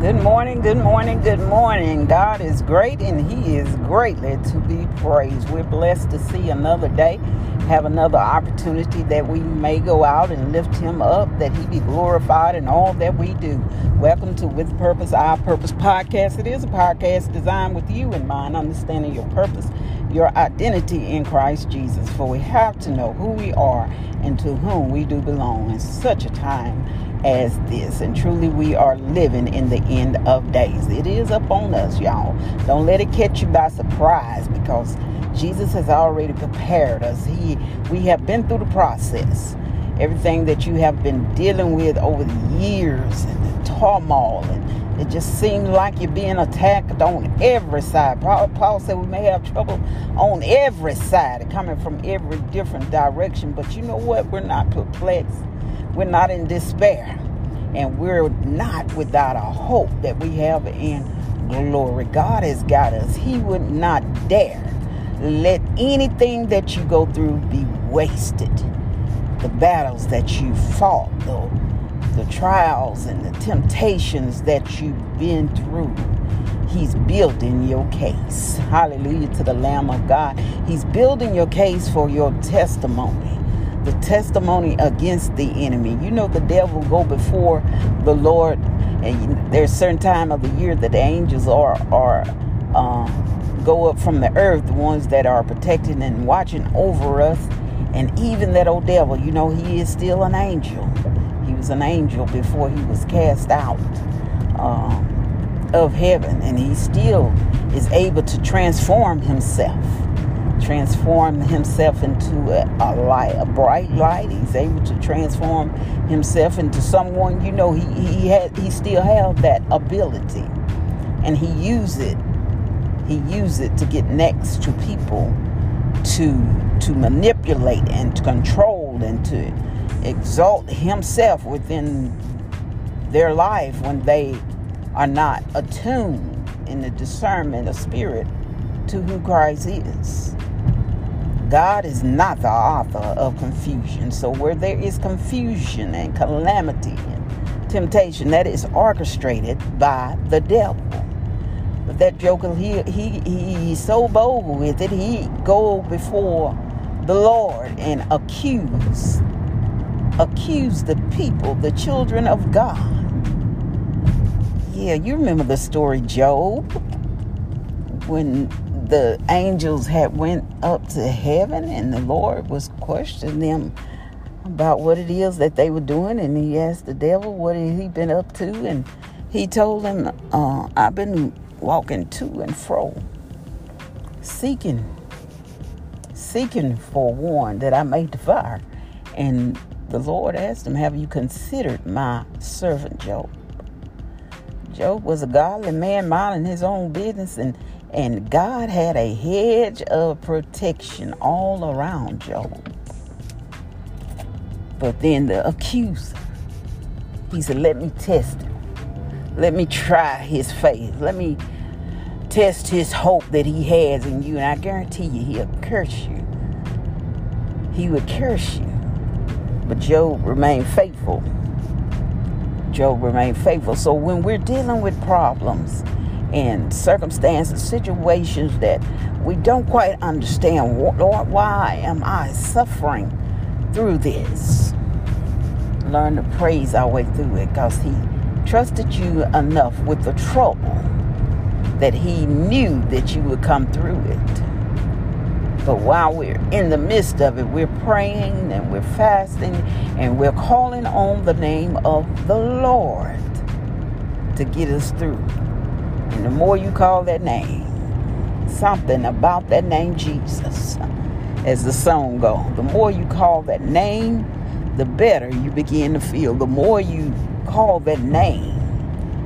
Good morning, good morning, good morning. God is great and He is greatly to be praised. We're blessed to see another day, have another opportunity that we may go out and lift Him up, that He be glorified in all that we do. Welcome to With Purpose, Our Purpose podcast. It is a podcast designed with you in mind, understanding your purpose, your identity in Christ Jesus. For we have to know who we are and to whom we do belong in such a time as this. And truly, we are living in the end of days. It is upon us, y'all. Don't let it catch you by surprise because Jesus has already prepared us. He, we have been through the process. Everything that you have been dealing with over the years and the turmoil, and it just seems like you're being attacked on every side. Paul said we may have trouble on every side, coming from every different direction. But you know what? We're not perplexed we're not in despair. And we're not without a hope that we have in glory. God has got us. He would not dare let anything that you go through be wasted. The battles that you fought, the, the trials and the temptations that you've been through. He's building your case. Hallelujah to the Lamb of God. He's building your case for your testimony the testimony against the enemy. You know, the devil go before the Lord, and there's certain time of the year that the angels are are um, go up from the earth, the ones that are protecting and watching over us. And even that old devil, you know, he is still an angel. Was an angel before he was cast out um, of heaven, and he still is able to transform himself transform himself into a, a, light, a bright light. He's able to transform himself into someone. You know, he he had he still had that ability, and he used it. He used it to get next to people, to to manipulate and to control and to exalt himself within their life when they are not attuned in the discernment of spirit to who Christ is. God is not the author of confusion. So where there is confusion and calamity and temptation, that is orchestrated by the devil. But that joker, he, he, he's so bold with it, he go before the Lord and accuse, accuse the people, the children of God. Yeah, you remember the story, Job, when the angels had went up to heaven and the Lord was questioning them about what it is that they were doing and he asked the devil what had he been up to and he told him uh, I've been walking to and fro seeking seeking for one that I may devour and the Lord asked him have you considered my servant Job Job was a godly man minding his own business and and God had a hedge of protection all around Job. But then the accuser, he said, Let me test him. Let me try his faith. Let me test his hope that he has in you. And I guarantee you, he'll curse you. He would curse you. But Job remained faithful. Job remained faithful. So when we're dealing with problems, and circumstances, situations that we don't quite understand. Lord, why am I suffering through this? Learn to praise our way through it because He trusted you enough with the trouble that He knew that you would come through it. But while we're in the midst of it, we're praying and we're fasting and we're calling on the name of the Lord to get us through. And the more you call that name, something about that name Jesus, as the song goes, the more you call that name, the better you begin to feel. The more you call that name,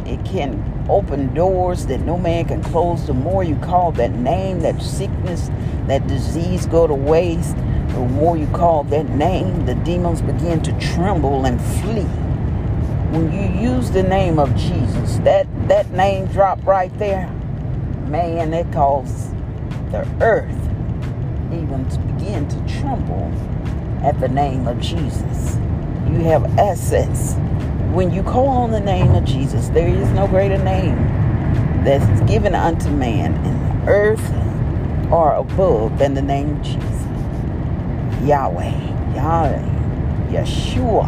it can open doors that no man can close. The more you call that name, that sickness, that disease go to waste. The more you call that name, the demons begin to tremble and flee when you use the name of Jesus, that, that name drop right there, man, it caused the earth even to begin to tremble at the name of Jesus. You have access when you call on the name of Jesus, there is no greater name that's given unto man in the earth or above than the name of Jesus. Yahweh, Yahweh, Yeshua,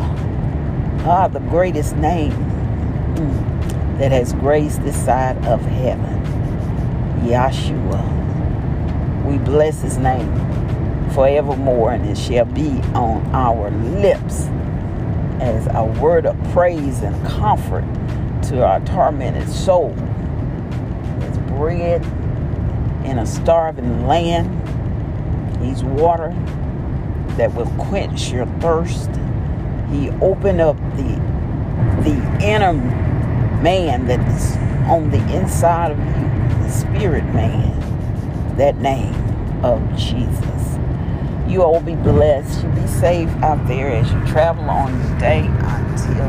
ah, the greatest name mm, that has graced this side of heaven. Yeshua. We bless his name forevermore, and it shall be on our lips as a word of praise and comfort to our tormented soul. As bread in a starving land. He's water that will quench your thirst. He opened up the the inner man that is on the inside of you, the spirit man. That name of Jesus. You all be blessed. You be safe out there as you travel on your day until